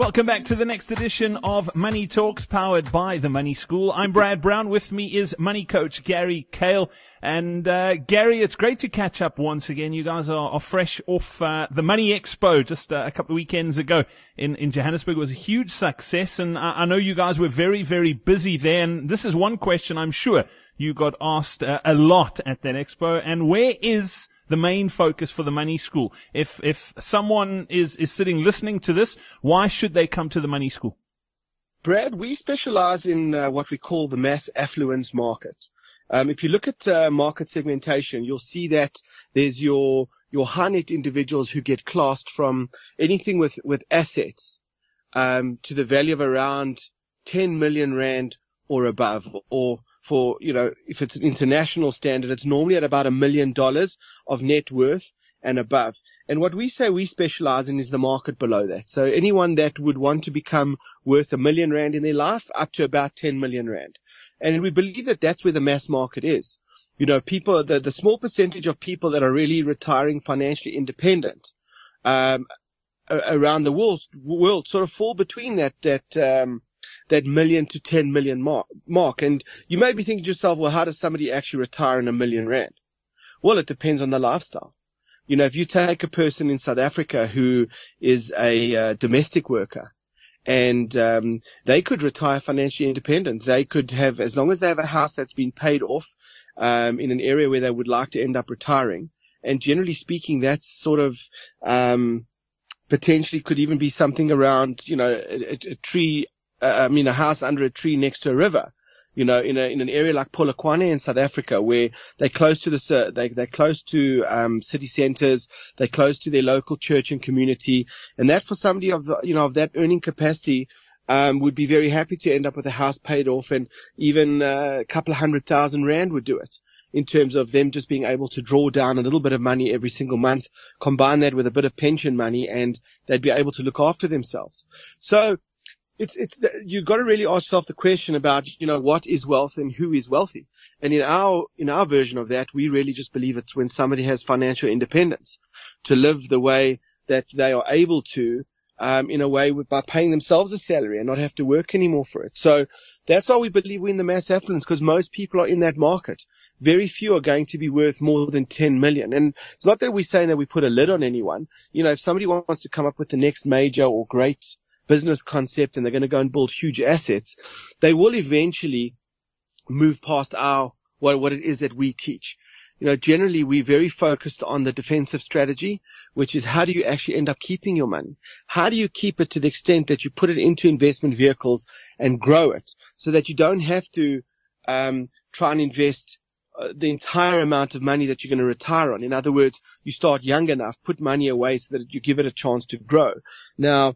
Welcome back to the next edition of Money Talks, powered by the Money School. I'm Brad Brown. With me is money coach Gary Kayle. And uh, Gary, it's great to catch up once again. You guys are, are fresh off uh, the Money Expo just uh, a couple of weekends ago in, in Johannesburg. It was a huge success, and I, I, know you guys were very, very busy there. And this is one question I'm sure you got asked uh, a lot at that expo. And where is the main focus for the Money School? If if someone is is sitting listening to this, why should they come to the Money School? Brad, we specialize in uh, what we call the mass affluence market. Um, if you look at uh, market segmentation, you'll see that there's your your high net individuals who get classed from anything with with assets um, to the value of around 10 million rand or above, or for you know if it's an international standard, it's normally at about a million dollars of net worth and above. And what we say we specialize in is the market below that. So anyone that would want to become worth a million rand in their life up to about 10 million rand. And we believe that that's where the mass market is. You know, people, the, the small percentage of people that are really retiring financially independent, um, around the world, world sort of fall between that, that, um, that million to 10 million mark, mark. And you may be thinking to yourself, well, how does somebody actually retire in a million rand? Well, it depends on the lifestyle. You know, if you take a person in South Africa who is a uh, domestic worker and um, they could retire financially independent. They could have, as long as they have a house that's been paid off um, in an area where they would like to end up retiring. And generally speaking, that's sort of um, potentially could even be something around, you know, a, a tree. Uh, I mean, a house under a tree next to a river you know, in a, in an area like Polokwane in South Africa, where they're close to the, they, they're close to, um, city centers, they're close to their local church and community. And that for somebody of, you know, of that earning capacity, um, would be very happy to end up with a house paid off and even uh, a couple of hundred thousand rand would do it in terms of them just being able to draw down a little bit of money every single month, combine that with a bit of pension money and they'd be able to look after themselves. So it's it's you've got to really ask yourself the question about you know what is wealth and who is wealthy. And in our in our version of that, we really just believe it's when somebody has financial independence to live the way that they are able to. Um, in a way with, by paying themselves a salary and not have to work anymore for it. So that's why we believe we're in the mass affluence because most people are in that market. Very few are going to be worth more than 10 million. And it's not that we're saying that we put a lid on anyone. You know, if somebody wants to come up with the next major or great business concept and they're going to go and build huge assets, they will eventually move past our, what, what it is that we teach. You know, generally we're very focused on the defensive strategy, which is how do you actually end up keeping your money? How do you keep it to the extent that you put it into investment vehicles and grow it so that you don't have to, um, try and invest uh, the entire amount of money that you're going to retire on. In other words, you start young enough, put money away so that you give it a chance to grow. Now,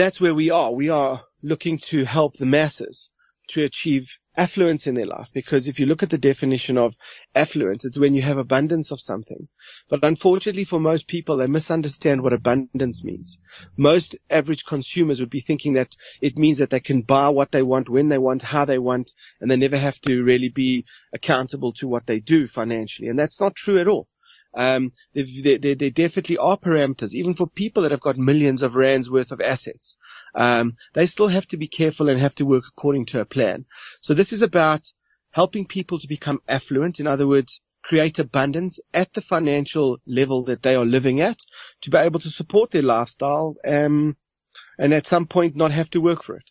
that's where we are. We are looking to help the masses to achieve affluence in their life. Because if you look at the definition of affluence, it's when you have abundance of something. But unfortunately for most people, they misunderstand what abundance means. Most average consumers would be thinking that it means that they can buy what they want, when they want, how they want, and they never have to really be accountable to what they do financially. And that's not true at all. Um, definitely are parameters, even for people that have got millions of rands worth of assets. Um, they still have to be careful and have to work according to a plan. So this is about helping people to become affluent. In other words, create abundance at the financial level that they are living at to be able to support their lifestyle, um, and at some point not have to work for it.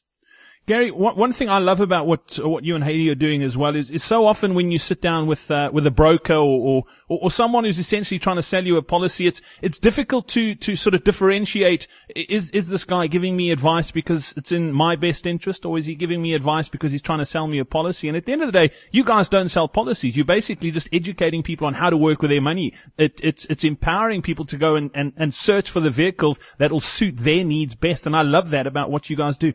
Gary, one, thing I love about what what you and Haiti are doing as well is, is so often when you sit down with uh, with a broker or, or, or someone who's essentially trying to sell you a policy, it's it's difficult to to sort of differentiate. Is is this guy giving me advice because it's in my best interest, or is he giving me advice because he's trying to sell me a policy? And at the end of the day, you guys don't sell policies. You're basically just educating people on how to work with their money. It, it's it's empowering people to go and, and, and search for the vehicles that will suit their needs best. And I love that about what you guys do.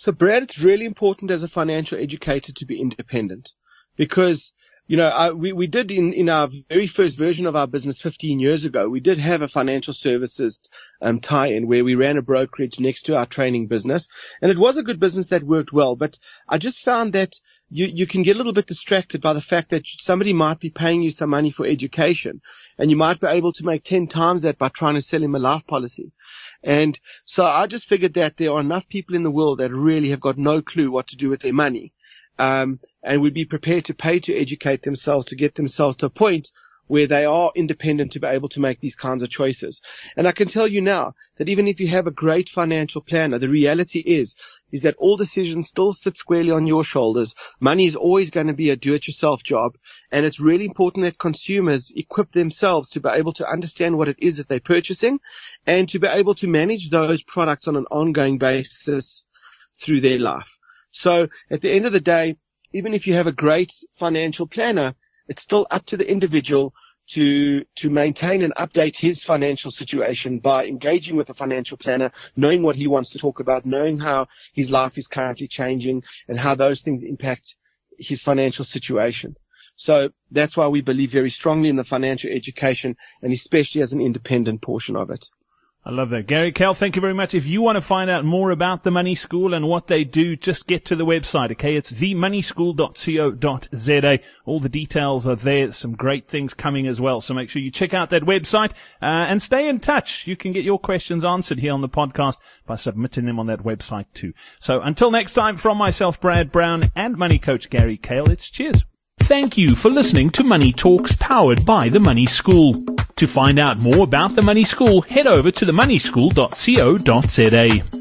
So Brad, it's really important as a financial educator to be independent because You know, I, we, we did in, in our very first version of our business 15 years ago, we did have a financial services um, tie-in where we ran a brokerage next to our training business. And it was a good business that worked well. But I just found that you, you can get a little bit distracted by the fact that somebody might be paying you some money for education and you might be able to make 10 times that by trying to sell him a life policy. And so I just figured that there are enough people in the world that really have got no clue what to do with their money um, and would be prepared to pay to educate themselves to get themselves to a point where they are independent to be able to make these kinds of choices. And I can tell you now that even if you have a great financial planner, the reality is, is that all decisions still sit squarely on your shoulders. Money is always going to be a do-it-yourself job. And it's really important that consumers equip themselves to be able to understand what it is that they're purchasing and to be able to manage those products on an ongoing basis through their life. So at the end of the day, even if you have a great financial planner, it's still up to the individual to to maintain and update his financial situation by engaging with a financial planner, knowing what he wants to talk about, knowing how his life is currently changing and how those things impact his financial situation. So that's why we believe very strongly in the financial education and especially as an independent portion of it. I love that. Gary Kayle, thank you very much. If you want to find out more about the Money School and what they do, just get to the website, okay? It's themoneyschool.co.za. All the details are there. Some great things coming as well. So make sure you check out that website uh, and stay in touch. You can get your questions answered here on the podcast by submitting them on that website too. So until next time, from myself, Brad Brown, and Money Coach Gary Kayle, it's cheers. Thank you for listening to Money Talks powered by the Money School. To find out more about the Money School, head over to themoneyschool.co.za.